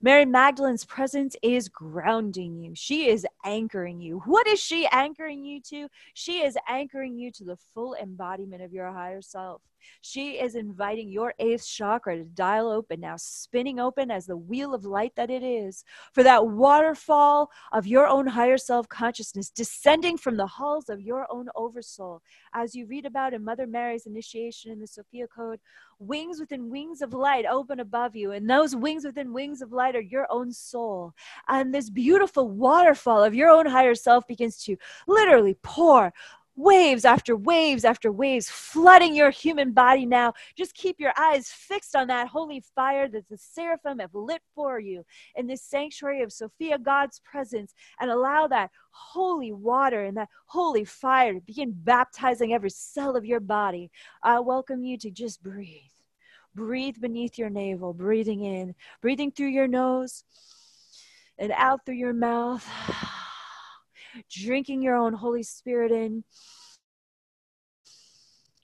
Speaker 1: Mary Magdalene's presence is grounding you. She is anchoring you. What is she anchoring you to? She is anchoring you to the full embodiment of your higher self. She is inviting your eighth chakra to dial open now, spinning open as the wheel of light that it is, for that waterfall of your own higher self consciousness descending from the halls of your own oversoul. As you read about in Mother Mary's initiation in the Sophia Code, wings within wings of light open above you, and those wings within wings of light are your own soul. And this beautiful waterfall of your own higher self begins to literally pour waves after waves after waves flooding your human body now. Just keep your eyes fixed on that holy fire that the seraphim have lit for you in this sanctuary of Sophia, God's presence, and allow that holy water and that holy fire to begin baptizing every cell of your body. I welcome you to just breathe. Breathe beneath your navel, breathing in, breathing through your nose and out through your mouth drinking your own Holy Spirit in,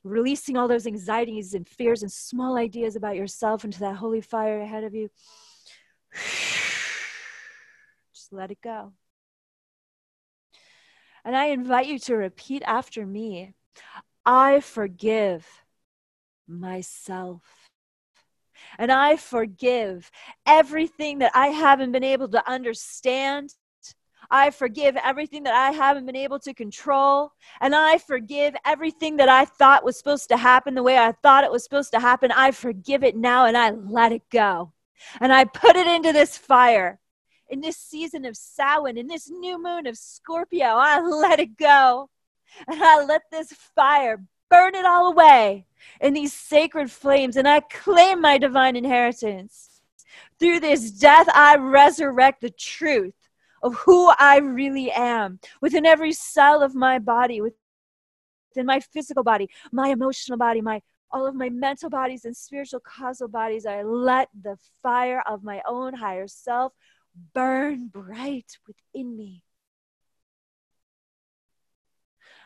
Speaker 1: releasing all those anxieties and fears and small ideas about yourself into that holy fire ahead of you. Just let it go. And I invite you to repeat after me I forgive myself. And I forgive everything that I haven't been able to understand I forgive everything that I haven't been able to control. And I forgive everything that I thought was supposed to happen the way I thought it was supposed to happen. I forgive it now and I let it go. And I put it into this fire. In this season of Samhain, in this new moon of Scorpio, I let it go. And I let this fire burn it all away in these sacred flames. And I claim my divine inheritance. Through this death, I resurrect the truth of who I really am within every cell of my body, within my physical body, my emotional body, my all of my mental bodies and spiritual causal bodies. I let the fire of my own higher self burn bright within me.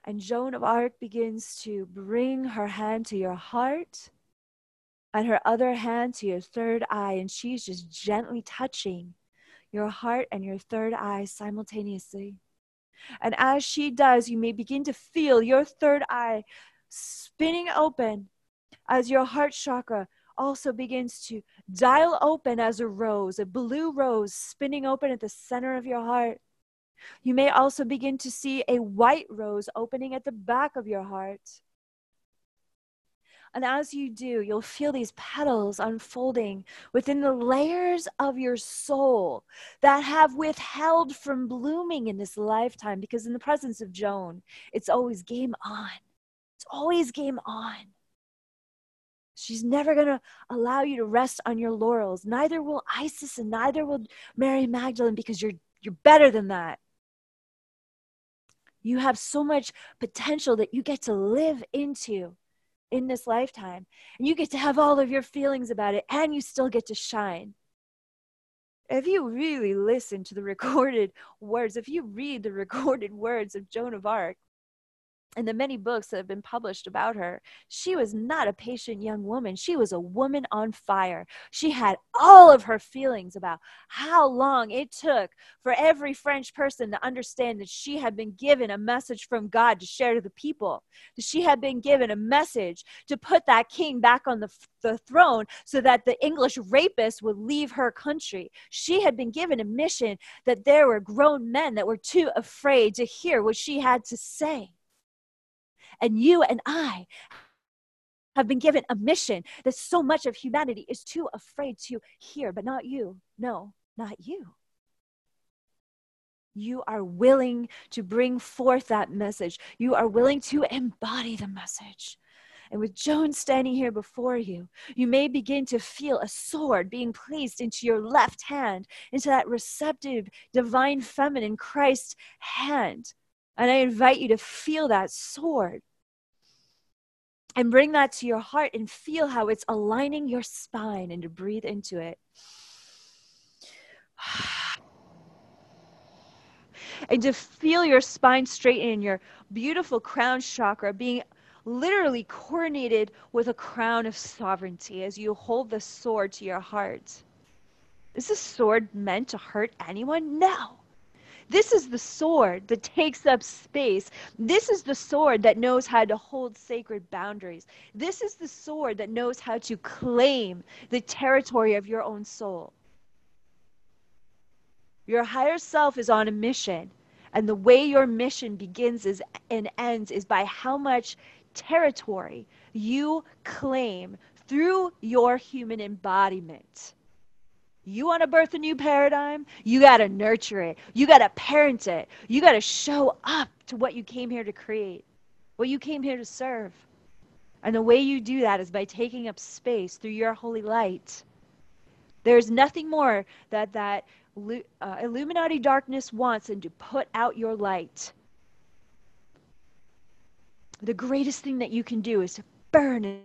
Speaker 1: And Joan of Arc begins to bring her hand to your heart and her other hand to your third eye, and she's just gently touching your heart and your third eye simultaneously. And as she does, you may begin to feel your third eye spinning open as your heart chakra also begins to dial open as a rose, a blue rose spinning open at the center of your heart. You may also begin to see a white rose opening at the back of your heart. And as you do, you'll feel these petals unfolding within the layers of your soul that have withheld from blooming in this lifetime. Because in the presence of Joan, it's always game on. It's always game on. She's never going to allow you to rest on your laurels. Neither will Isis and neither will Mary Magdalene because you're, you're better than that. You have so much potential that you get to live into in this lifetime. And you get to have all of your feelings about it and you still get to shine. If you really listen to the recorded words, if you read the recorded words of Joan of Arc, and the many books that have been published about her, she was not a patient young woman. She was a woman on fire. She had all of her feelings about how long it took for every French person to understand that she had been given a message from God to share to the people. That she had been given a message to put that king back on the, the throne so that the English rapist would leave her country. She had been given a mission that there were grown men that were too afraid to hear what she had to say. And you and I have been given a mission that so much of humanity is too afraid to hear, but not you. No, not you. You are willing to bring forth that message. You are willing to embody the message. And with Joan standing here before you, you may begin to feel a sword being placed into your left hand, into that receptive, divine, feminine Christ hand. And I invite you to feel that sword and bring that to your heart and feel how it's aligning your spine and to breathe into it. and to feel your spine straighten and your beautiful crown chakra being literally coronated with a crown of sovereignty as you hold the sword to your heart. Is this sword meant to hurt anyone? No. This is the sword that takes up space. This is the sword that knows how to hold sacred boundaries. This is the sword that knows how to claim the territory of your own soul. Your higher self is on a mission, and the way your mission begins is, and ends is by how much territory you claim through your human embodiment. You want to birth a new paradigm? You got to nurture it. You got to parent it. You got to show up to what you came here to create, what you came here to serve. And the way you do that is by taking up space through your holy light. There's nothing more that that uh, Illuminati darkness wants than to put out your light. The greatest thing that you can do is to burn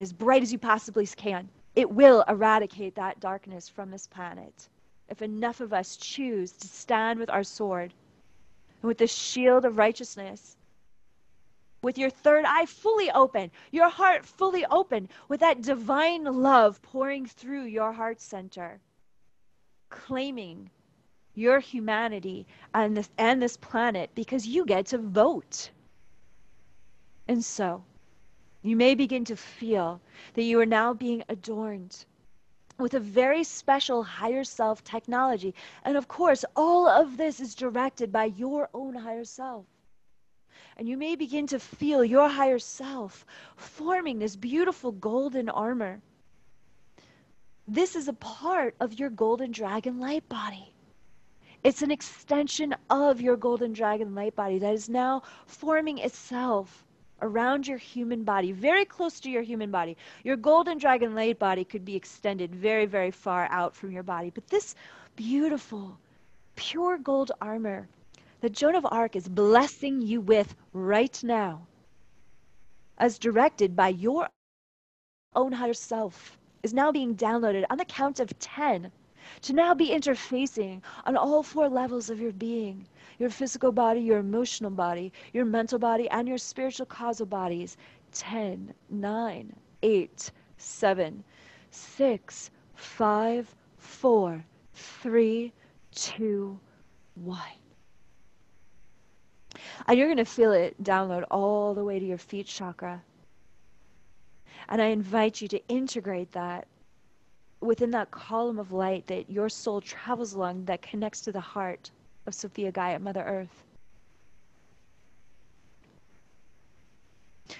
Speaker 1: as bright as you possibly can it will eradicate that darkness from this planet. If enough of us choose to stand with our sword and with the shield of righteousness, with your third eye fully open, your heart fully open, with that divine love pouring through your heart center, claiming your humanity and this, and this planet because you get to vote. And so, you may begin to feel that you are now being adorned with a very special higher self technology. And of course, all of this is directed by your own higher self. And you may begin to feel your higher self forming this beautiful golden armor. This is a part of your golden dragon light body. It's an extension of your golden dragon light body that is now forming itself around your human body, very close to your human body. Your golden dragon light body could be extended very, very far out from your body. But this beautiful, pure gold armor that Joan of Arc is blessing you with right now, as directed by your own higher self, is now being downloaded on the count of 10 to now be interfacing on all four levels of your being your physical body, your emotional body, your mental body, and your spiritual causal bodies. 10, 9, 8, 7, 6, 5, 4, 3, 2, 1. And you're going to feel it download all the way to your feet chakra. And I invite you to integrate that within that column of light that your soul travels along that connects to the heart of Sophia Gaia, Mother Earth.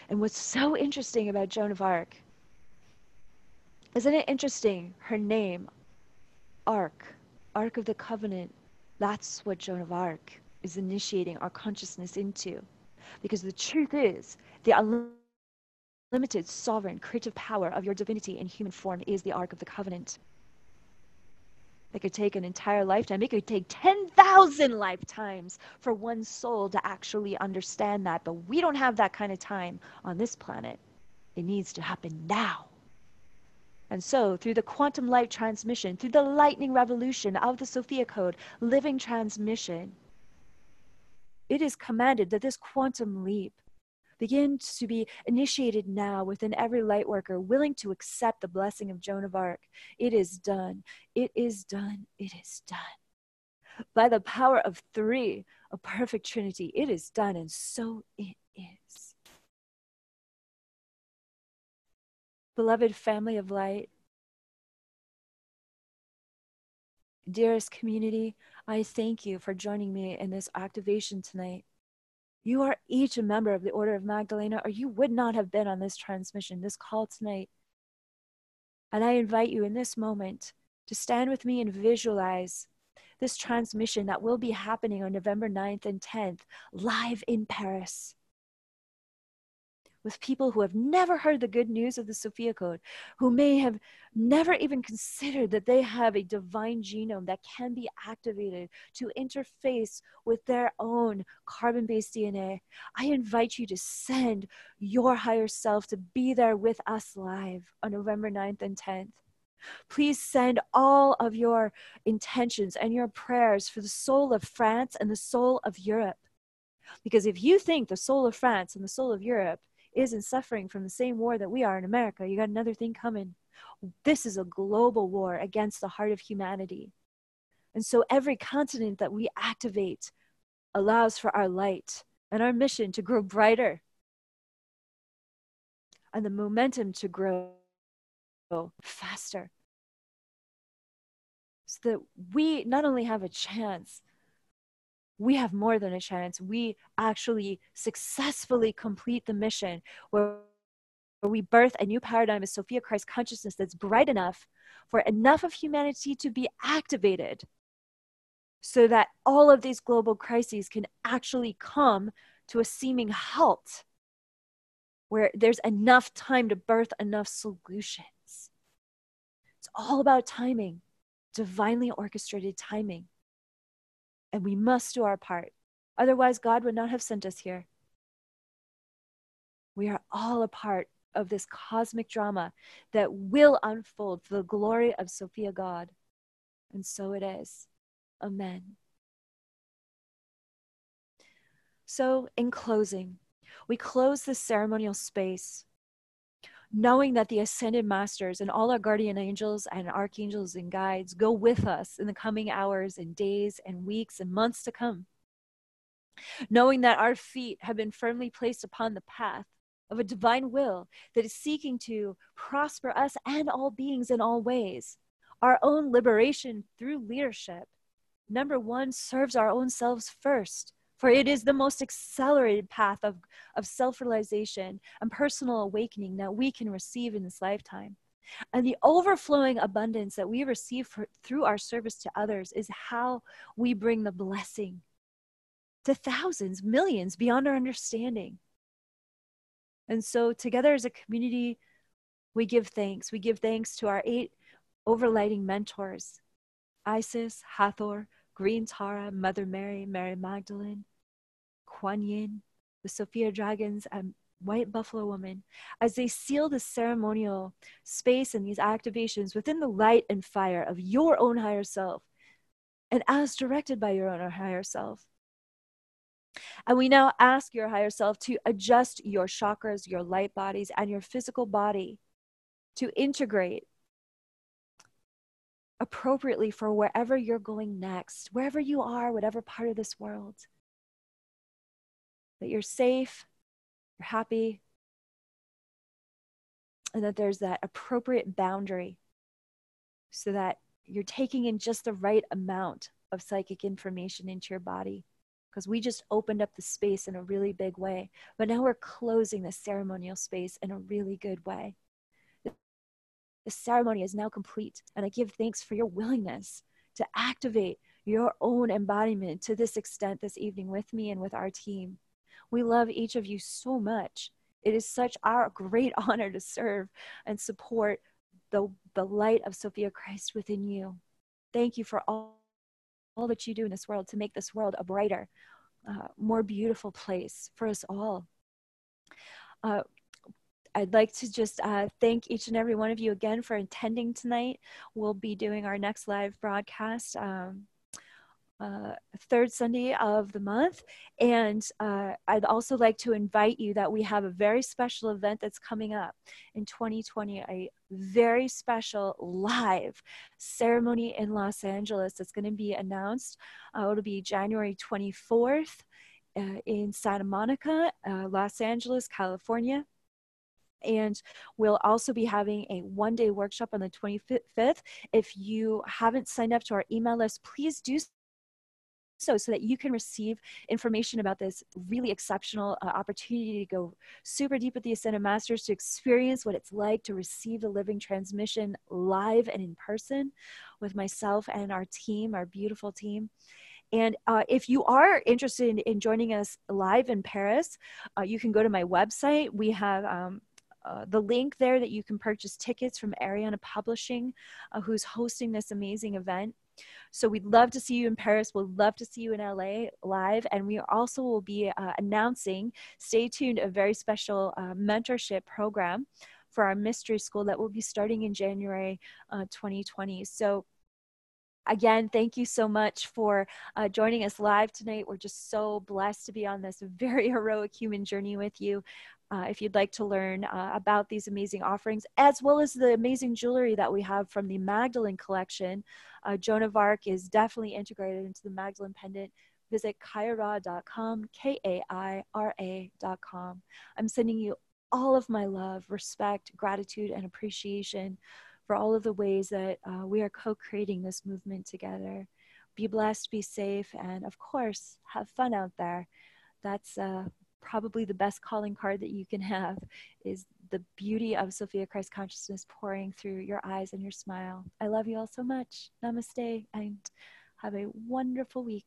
Speaker 1: And what's so interesting about Joan of Arc, isn't it interesting? Her name, Ark, Ark of the Covenant, that's what Joan of Arc is initiating our consciousness into. Because the truth is, the unlimited, sovereign, creative power of your divinity in human form is the Ark of the Covenant. It could take an entire lifetime. It could take 10,000 lifetimes for one soul to actually understand that. But we don't have that kind of time on this planet. It needs to happen now. And so, through the quantum light transmission, through the lightning revolution of the Sophia Code, living transmission, it is commanded that this quantum leap begins to be initiated now within every light worker willing to accept the blessing of Joan of Arc. It is done. It is done. It is done. By the power of three, a perfect trinity, it is done, and so it is. Beloved family of light, dearest community, I thank you for joining me in this activation tonight. You are each a member of the Order of Magdalena, or you would not have been on this transmission, this call tonight. And I invite you in this moment to stand with me and visualize this transmission that will be happening on November 9th and 10th, live in Paris with people who have never heard the good news of the Sophia Code, who may have never even considered that they have a divine genome that can be activated to interface with their own carbon based DNA. I invite you to send your higher self to be there with us live on November 9th and 10th. Please send all of your intentions and your prayers for the soul of France and the soul of Europe. Because if you think the soul of France and the soul of Europe isn't suffering from the same war that we are in America. You got another thing coming. This is a global war against the heart of humanity. And so every continent that we activate allows for our light and our mission to grow brighter and the momentum to grow faster. So that we not only have a chance, we have more than a chance. We actually successfully complete the mission where, we birth a new paradigm of Sophia Christ consciousness that's bright enough for enough of humanity to be activated so that all of these global crises can actually come to a seeming halt where there's enough time to birth enough solutions. It's all about timing, divinely orchestrated timing and we must do our part. Otherwise, God would not have sent us here. We are all a part of this cosmic drama that will unfold for the glory of Sophia God. And so it is. Amen. So, in closing, we close this ceremonial space knowing that the ascended masters and all our guardian angels and archangels and guides go with us in the coming hours and days and weeks and months to come. Knowing that our feet have been firmly placed upon the path of a divine will that is seeking to prosper us and all beings in all ways. Our own liberation through leadership, number one, serves our own selves first for it is the most accelerated path of, of self realization and personal awakening that we can receive in this lifetime. And the overflowing abundance that we receive for, through our service to others is how we bring the blessing to thousands, millions beyond our understanding. And so, together as a community, we give thanks. We give thanks to our eight overlighting mentors Isis, Hathor, Green Tara, Mother Mary, Mary Magdalene, Kuan Yin, the Sophia Dragons, and White Buffalo Woman, as they seal the ceremonial space and these activations within the light and fire of your own higher self, and as directed by your own higher self. And we now ask your higher self to adjust your chakras, your light bodies, and your physical body to integrate appropriately for wherever you're going next, wherever you are, whatever part of this world. That you're safe, you're happy, and that there's that appropriate boundary so that you're taking in just the right amount of psychic information into your body. Because we just opened up the space in a really big way, but now we're closing the ceremonial space in a really good way. The ceremony is now complete, and I give thanks for your willingness to activate your own embodiment to this extent this evening with me and with our team. We love each of you so much. It is such our great honor to serve and support the, the light of Sophia Christ within you. Thank you for all, all that you do in this world to make this world a brighter, uh, more beautiful place for us all. Uh, I'd like to just uh, thank each and every one of you again for attending tonight. We'll be doing our next live broadcast um, uh, third Sunday of the month. And uh, I'd also like to invite you that we have a very special event that's coming up in 2020, a very special live ceremony in Los Angeles that's going to be announced. Uh, it'll be January 24th uh, in Santa Monica, uh, Los Angeles, California. And we'll also be having a one day workshop on the 25th. If you haven't signed up to our email list, please do so so that you can receive information about this really exceptional uh, opportunity to go super deep with the ascended masters to experience what it's like to receive the living transmission live and in person with myself and our team our beautiful team and uh, if you are interested in, in, joining us live in paris uh, you can go to my website we have um, uh, the link there that you can purchase tickets from Ariana Publishing, uh, who's hosting this amazing event. So we'd love to see you in Paris. We'd love to see you in LA live. And we also will be uh, announcing, stay tuned, a very special uh, mentorship program for our mystery school that will be starting in January uh, 2020. So again, thank you so much for uh, joining us live tonight. We're just so blessed to be on this very heroic human journey with you. Uh, if you'd like to learn uh, about these amazing offerings, as well as the amazing jewelry that we have from the Magdalene collection, uh, Joan of Arc is definitely integrated into the Magdalene pendant. Visit kaiara.com, K A I R A.com. I'm sending you all of my love, respect, gratitude, and appreciation for all of the ways that uh, we are co creating this movement together. Be blessed, be safe, and of course, have fun out there. That's uh, probably the best calling card that you can have is the beauty of Sophia Christ consciousness pouring through your eyes and your smile. I love you all so much. Namaste and have a wonderful week.